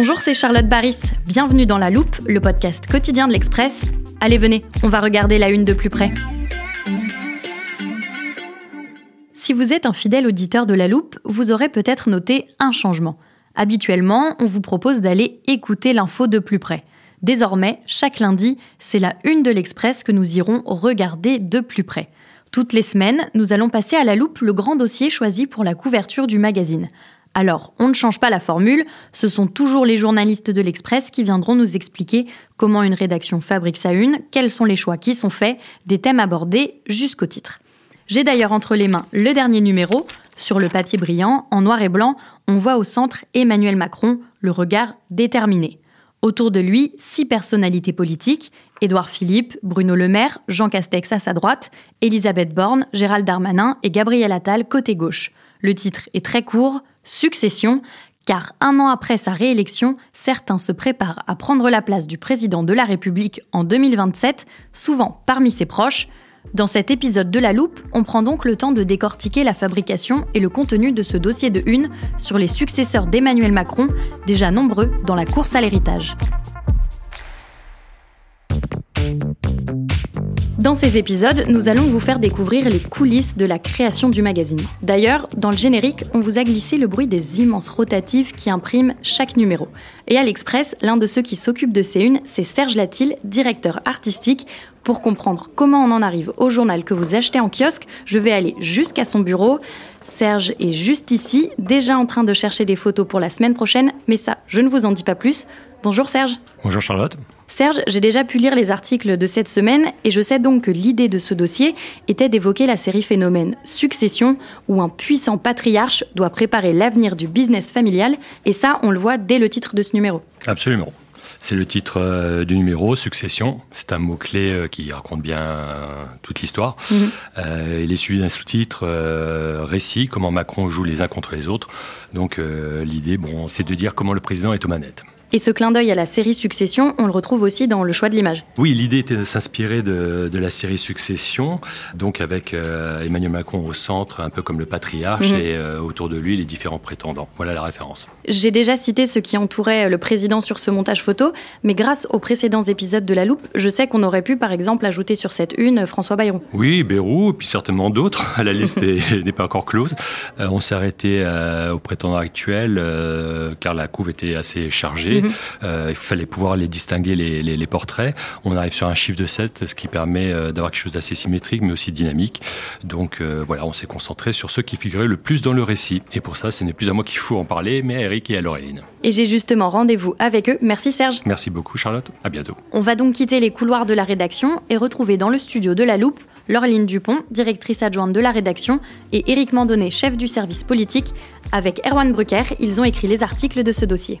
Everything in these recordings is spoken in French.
Bonjour, c'est Charlotte Baris. Bienvenue dans La Loupe, le podcast quotidien de l'Express. Allez, venez, on va regarder la une de plus près. Si vous êtes un fidèle auditeur de La Loupe, vous aurez peut-être noté un changement. Habituellement, on vous propose d'aller écouter l'info de plus près. Désormais, chaque lundi, c'est la une de l'Express que nous irons regarder de plus près. Toutes les semaines, nous allons passer à la loupe le grand dossier choisi pour la couverture du magazine. Alors, on ne change pas la formule, ce sont toujours les journalistes de l'Express qui viendront nous expliquer comment une rédaction fabrique sa une, quels sont les choix qui sont faits, des thèmes abordés jusqu'au titre. J'ai d'ailleurs entre les mains le dernier numéro. Sur le papier brillant, en noir et blanc, on voit au centre Emmanuel Macron, le regard déterminé. Autour de lui, six personnalités politiques Édouard Philippe, Bruno Le Maire, Jean Castex à sa droite, Elisabeth Borne, Gérald Darmanin et Gabriel Attal côté gauche. Le titre est très court Succession, car un an après sa réélection, certains se préparent à prendre la place du président de la République en 2027, souvent parmi ses proches. Dans cet épisode de La Loupe, on prend donc le temps de décortiquer la fabrication et le contenu de ce dossier de une sur les successeurs d'Emmanuel Macron, déjà nombreux dans la course à l'héritage. Dans ces épisodes, nous allons vous faire découvrir les coulisses de la création du magazine. D'ailleurs, dans le générique, on vous a glissé le bruit des immenses rotatives qui impriment chaque numéro. Et à l'Express, l'un de ceux qui s'occupe de ces unes, c'est Serge Latil, directeur artistique. Pour comprendre comment on en arrive au journal que vous achetez en kiosque, je vais aller jusqu'à son bureau. Serge est juste ici, déjà en train de chercher des photos pour la semaine prochaine, mais ça, je ne vous en dis pas plus. Bonjour Serge. Bonjour Charlotte. Serge, j'ai déjà pu lire les articles de cette semaine et je sais donc que l'idée de ce dossier était d'évoquer la série phénomène Succession, où un puissant patriarche doit préparer l'avenir du business familial, et ça, on le voit dès le titre de ce numéro. Absolument. C'est le titre euh, du numéro, Succession. C'est un mot-clé euh, qui raconte bien euh, toute l'histoire. Mhm. il est suivi d'un sous-titre, Récit, comment Macron joue les uns contre les autres. Donc l'idée, bon, c'est de dire comment le président est aux manettes. Et ce clin d'œil à la série Succession, on le retrouve aussi dans le choix de l'image. Oui, l'idée était de s'inspirer de, la série Succession, donc avec euh, Emmanuel Macron au centre, un peu comme le patriarche, mhm. et euh, autour de lui les différents prétendants. Voilà la référence. J'ai déjà cité ce qui entourait le président sur ce montage photo, mais grâce aux précédents épisodes de La Loupe, je sais qu'on aurait pu par exemple ajouter sur cette une François Bayrou. Oui, Bayrou, puis certainement d'autres. La liste n'est pas encore close. Euh, on s'est arrêté au prétendant actuel, car la couve était assez chargée. Mhm. Euh, il fallait pouvoir les distinguer, les, portraits. On arrive sur un chiffre de 7, ce qui permet euh, d'avoir quelque chose d'assez symétrique, mais aussi dynamique. Donc euh, voilà, on s'est concentré sur ceux qui figuraient le plus dans le récit. Et pour ça, ce n'est plus à moi qu'il faut en parler, mais à Eric et à Laureline. Et j'ai justement rendez-vous avec eux. Merci Serge. Merci beaucoup Charlotte. À bientôt. On va donc quitter les couloirs de la rédaction et retrouver dans le studio de La Loupe Laureline Dupont, directrice adjointe de la rédaction, et Éric Mandonnet, chef du service politique. Avec Erwan Brucker, ils ont écrit les articles de ce dossier.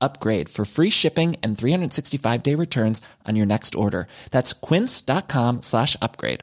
upgrade for free shipping and 365 day returns on your next order. That's quince.com slash upgrade.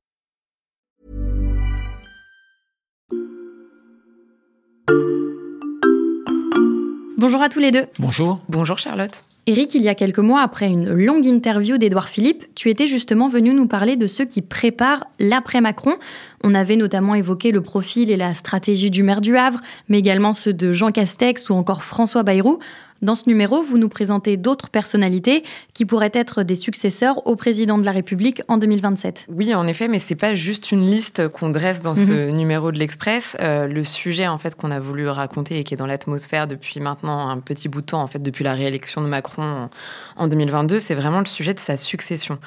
Bonjour à tous les deux. Bonjour. Bonjour Charlotte. Eric, il y a quelques mois, après une longue interview d'Edouard Philippe, tu étais justement venu nous parler de ceux qui préparent l'après-Macron. On avait notamment évoqué le profil et la stratégie du maire du Havre, mais également ceux de Jean Castex ou encore François Bayrou. Dans ce numéro, vous nous présentez d'autres personnalités qui pourraient être des successeurs au président de la République en 2027. Oui, en effet, mais c'est pas juste une liste qu'on dresse dans ce mhm. numéro de l'Express. Euh, le sujet en fait qu'on a voulu raconter et qui est dans l'atmosphère depuis maintenant un petit bout de temps, en fait depuis la réélection de Macron en 2022, c'est vraiment le sujet de sa succession.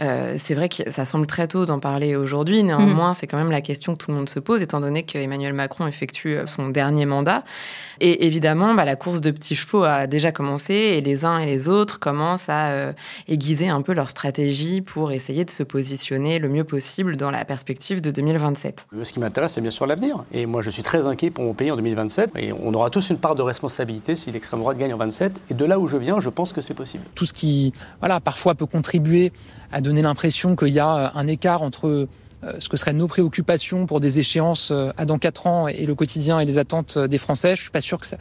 Euh, c'est vrai que ça semble très tôt d'en parler aujourd'hui. Néanmoins, mm. c'est quand même la question que tout le monde se pose, étant donné qu'Emmanuel Macron effectue euh, son dernier mandat. Et évidemment, bah, la course de petits chevaux a déjà commencé et les uns et les autres commencent à euh, aiguiser un peu leur stratégie pour essayer de se positionner le mieux possible dans la perspective de 2027. Ce qui m'intéresse, c'est bien sûr l'avenir. Et moi, je suis très inquiet pour mon pays en 2027. Et on aura tous une part de responsabilité si l'extrême droite gagne en 27. Et de là où je viens, je pense que c'est possible. Tout ce qui, voilà, parfois peut contribuer à donner l'impression qu'il y a euh, un écart entre euh, ce que seraient nos préoccupations pour des échéances euh, à dans quatre ans et le quotidien et les attentes des Français. Je suis pas sûr que ça,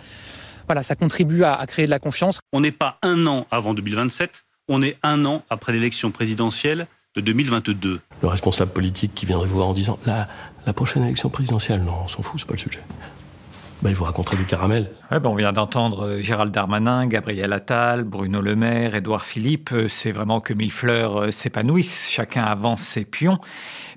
voilà, ça contribue à, créer de la confiance. On n'est pas un an avant 2027, on est un an après l'élection présidentielle de 2022. Le responsable politique qui viendrait vous voir en disant la, la prochaine élection présidentielle, non, on s'en fout, c'est pas le sujet. Il vous raconterait du caramel. Ouais, ben on vient d'entendre Gérald Darmanin, Gabriel Attal, Bruno Le Maire, Édouard Philippe. C'est vraiment que mille fleurs s'épanouissent. Chacun avance ses pions.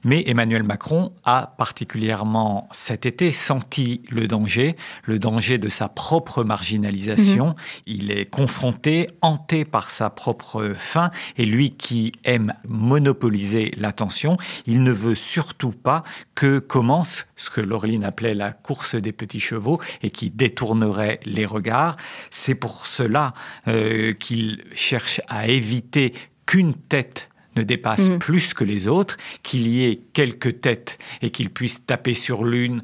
Mais Emmanuel Macron a particulièrement cet été senti le danger, le danger de sa propre marginalisation. Mhm. Il est confronté, hanté par sa propre faim. Et lui qui aime monopoliser l'attention, il ne veut surtout pas que commence ce que Laureline appelait la course des petits chevaux et qui détournerait les regards. C'est pour cela euh, qu'il cherche à éviter qu'une tête ne dépasse mm. plus que les autres, qu'il y ait quelques têtes et qu'il puisse taper sur l'une,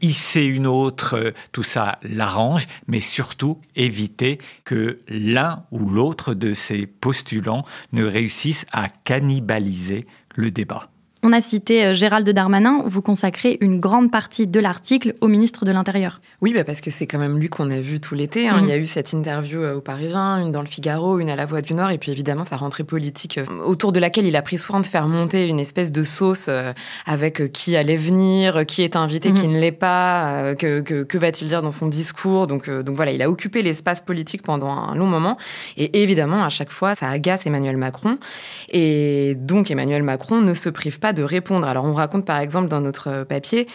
hisser une autre, euh, tout ça l'arrange, mais surtout éviter que l'un ou l'autre de ces postulants ne réussisse à cannibaliser le débat. On a cité euh, Gérald Darmanin, vous consacrez une grande partie de l'article au ministre de l'Intérieur. Oui, bah parce que c'est quand même lui qu'on a vu tout l'été. Hein. Mm. Il y a eu cette interview euh, au Parisien, une dans le Figaro, une à la Voix du Nord, et puis évidemment sa rentrée politique, euh, autour de laquelle il a pris soin de faire monter une espèce de sauce avec qui allait venir, qui est invité, qui mm. ne l'est pas, que, que, va-t-il dire dans son discours. Donc, donc voilà, il a occupé l'espace politique pendant un long moment. Et évidemment, à chaque fois, ça agace Emmanuel Macron. Et donc Emmanuel Macron ne se prive pas de répondre. Alors on raconte par exemple dans notre papier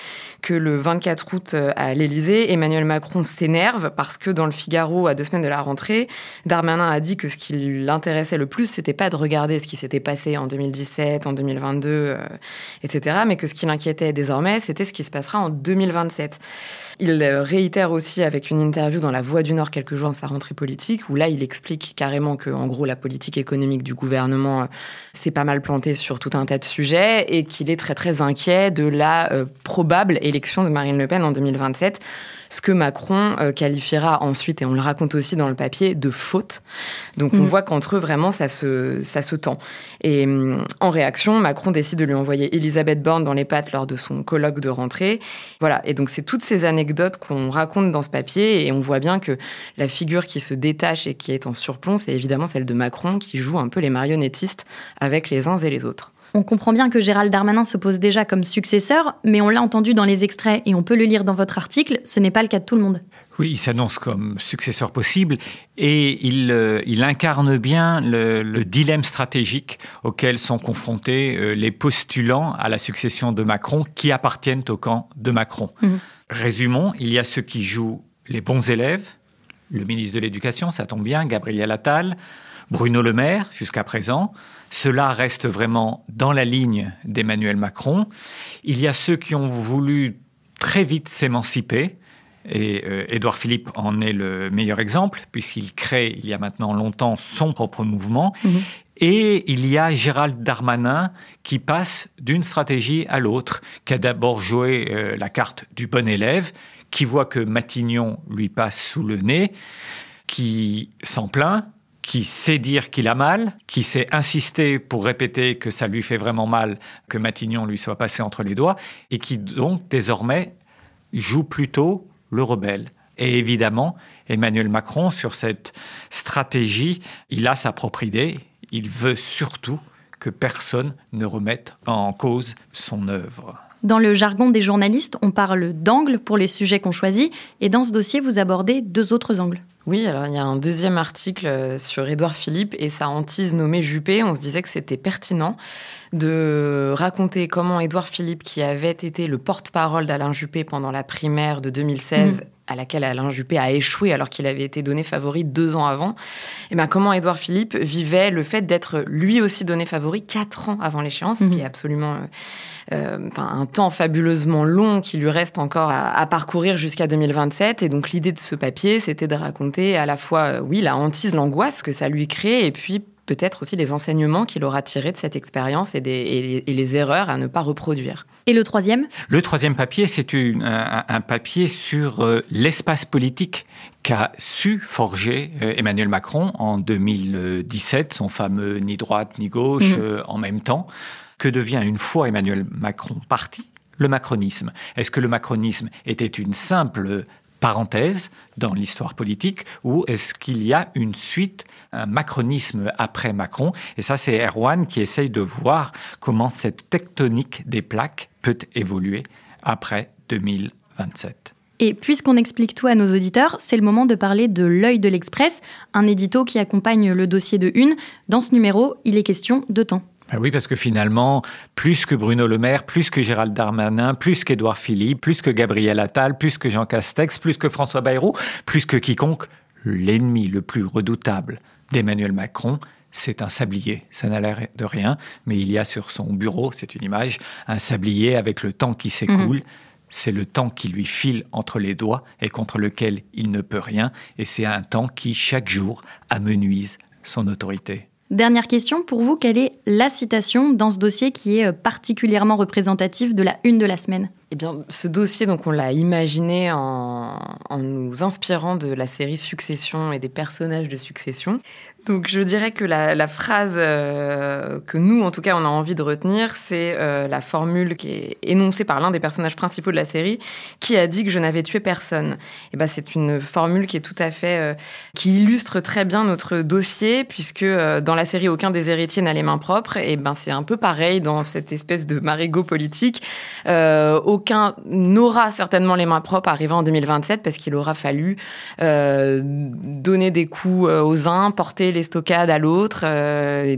que le 24 août euh, à l'Élysée, Emmanuel Macron s'énerve parce que dans le Figaro, à deux semaines de la rentrée, Darmanin a dit que ce qui l'intéressait le plus, c'était pas de regarder ce qui s'était passé en 2017, en 2022, euh, etc., mais que ce qui l'inquiétait désormais, c'était ce qui se passera en 2027. Il réitère aussi avec une interview dans La Voix du Nord quelques jours de sa rentrée politique, où là, il explique carrément que, en gros, la politique économique du gouvernement euh, s'est pas mal plantée sur tout un tas de sujets et qu'il est très très inquiet de la euh, probable élection de Marine Le Pen en 2027 ce que Macron euh, qualifiera ensuite, et on le raconte aussi dans le papier, de faute. Donc on mm. voit qu'entre eux, vraiment, ça se, ça se tend. Et mm, en réaction, Macron décide de lui envoyer Elisabeth Borne dans les pattes lors de son colloque de rentrée. Voilà, et donc c'est toutes ces anecdotes qu'on raconte dans ce papier, et on voit bien que la figure qui se détache et qui est en surplomb, c'est évidemment celle de Macron, qui joue un peu les marionnettistes avec les uns et les autres. On comprend bien que Gérald Darmanin se pose déjà comme successeur, mais on l'a entendu dans les extraits et on peut le lire dans votre article, ce n'est pas le cas de tout le monde. Oui, il s'annonce comme successeur possible et il, euh, incarne bien le, dilemme stratégique auquel sont confrontés euh, les postulants à la succession de Macron qui appartiennent au camp de Macron. Mhm. Résumons, il y a ceux qui jouent les bons élèves, le ministre de l'Éducation, ça tombe bien, Gabriel Attal, Bruno Le Maire jusqu'à présent, cela reste vraiment dans la ligne d'Emmanuel Macron. Il y a ceux qui ont voulu très vite s'émanciper, et euh, Édouard Philippe en est le meilleur exemple, puisqu'il crée il y a maintenant longtemps son propre mouvement. Mhm. Et il y a Gérald Darmanin qui passe d'une stratégie à l'autre, qui a d'abord joué euh, la carte du bon élève, qui voit que Matignon lui passe sous le nez, qui s'en plaint, qui sait dire qu'il a mal, qui sait insister pour répéter que ça lui fait vraiment mal que Matignon lui soit passé entre les doigts, et qui donc désormais joue plutôt le rebelle. Et évidemment, Emmanuel Macron, sur cette stratégie, il a sa propre idée, il veut surtout que personne ne remette en cause son œuvre. Dans le jargon des journalistes, on parle d'angle pour les sujets qu'on choisit, et dans ce dossier, vous abordez deux autres angles. Oui, alors il y a un deuxième article euh, sur Édouard Philippe et sa hantise nommée Juppé. On se disait que c'était pertinent de raconter comment Édouard Philippe, qui avait été le porte-parole d'Alain Juppé pendant la primaire de 2016, à laquelle Alain Juppé a échoué alors qu'il avait été donné favori deux ans avant, et eh bien comment Édouard Philippe vivait le fait d'être lui aussi donné favori quatre ans avant l'échéance, ce qui est absolument euh, euh, un temps fabuleusement long qui lui reste encore à, parcourir jusqu'à 2027. Et donc l'idée de ce papier, c'était de raconter à la fois, euh, oui, la hantise, l'angoisse que ça lui crée, et puis peut-être aussi les enseignements qu'il aura tirés de cette expérience et, les erreurs à ne pas reproduire. Et le troisième? Le troisième papier, c'est un, papier sur euh, l'espace politique qu'a su forger Emmanuel Macron en 2017, son fameux ni droite ni gauche mmh. en même temps que devient une fois Emmanuel Macron parti? Le macronisme Est-ce que le macronisme était une simple parenthèse dans l'histoire politique ou est-ce qu'il y a une suite, un macronisme après Macron? Et ça, c'est Erwan qui essaye de voir comment cette tectonique des plaques peut évoluer après 2027. Et puisqu'on explique tout à nos auditeurs, c'est le moment de parler de L'œil de l'Express, un édito qui accompagne le dossier de Une. Dans ce numéro, il est question de temps. Ben oui, parce que finalement, plus que Bruno Le Maire, plus que Gérald Darmanin, plus qu'Édouard Philippe, plus que Gabriel Attal, plus que Jean Castex, plus que François Bayrou, plus que quiconque, l'ennemi le plus redoutable d'Emmanuel Macron, c'est un sablier. Ça n'a l'air de rien, mais il y a sur son bureau, c'est une image, un sablier avec le temps qui s'écoule. Mhm. C'est le temps qui lui file entre les doigts et contre lequel il ne peut rien. Et c'est un temps qui, chaque jour, amenuise son autorité. Dernière question, pour vous, quelle est la citation dans ce dossier qui est euh, particulièrement représentative de la une de la semaine? Eh bien, ce dossier, donc, on l'a imaginé en, nous inspirant de la série Succession et des personnages de Succession. Donc, je dirais que la, phrase euh, que nous, en tout cas, on a envie de retenir, c'est euh, la formule qui est énoncée par l'un des personnages principaux de la série, qui a dit que je n'avais tué personne. Eh ben, c'est une formule qui est tout à fait, euh, qui illustre très bien notre dossier, puisque dans la série, aucun des héritiers n'a les mains propres. Et ben, c'est un peu pareil dans cette espèce de marigot politique n'aura certainement les mains propres arrivant en 2027 parce qu'il aura fallu euh, donner des coups euh, aux uns, porter les stockades à l'autre. Euh,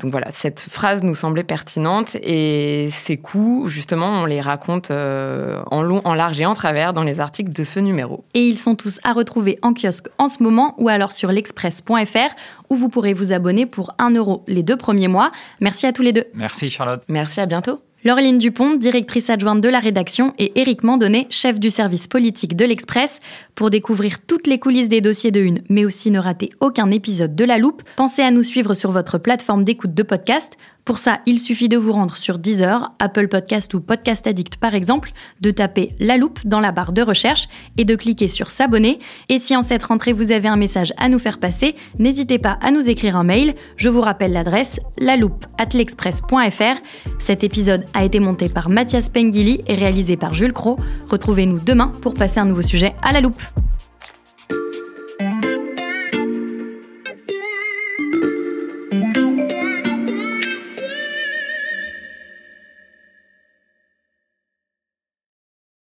donc voilà, cette phrase nous semblait pertinente et ces coups, justement, on les raconte en long, en large et en travers dans les articles de ce numéro. Et ils sont tous à retrouver en kiosque en ce moment ou alors sur l'express.fr où vous pourrez vous abonner pour 1 euro les deux premiers mois. Merci à tous les deux. Merci Charlotte. Merci, à bientôt. Laureline Dupont, directrice adjointe de la rédaction, et Éric Mandonnet, chef du service politique de l'Express. Pour découvrir toutes les coulisses des dossiers de une, mais aussi ne rater aucun épisode de La Loupe, pensez à nous suivre sur votre plateforme d'écoute de podcast. Pour ça, il suffit de vous rendre sur Deezer, Apple Podcast ou Podcast Addict par exemple, de taper La Loupe dans la barre de recherche et de cliquer sur S'abonner. Et si en cette rentrée vous avez un message à nous faire passer, n'hésitez pas à nous écrire un mail. Je vous rappelle l'adresse laloupe@l'express.fr. Cet épisode a été monté par Mathias Pengili et réalisé par Jules Cro. Retrouvez-nous demain pour passer un nouveau sujet à la loupe.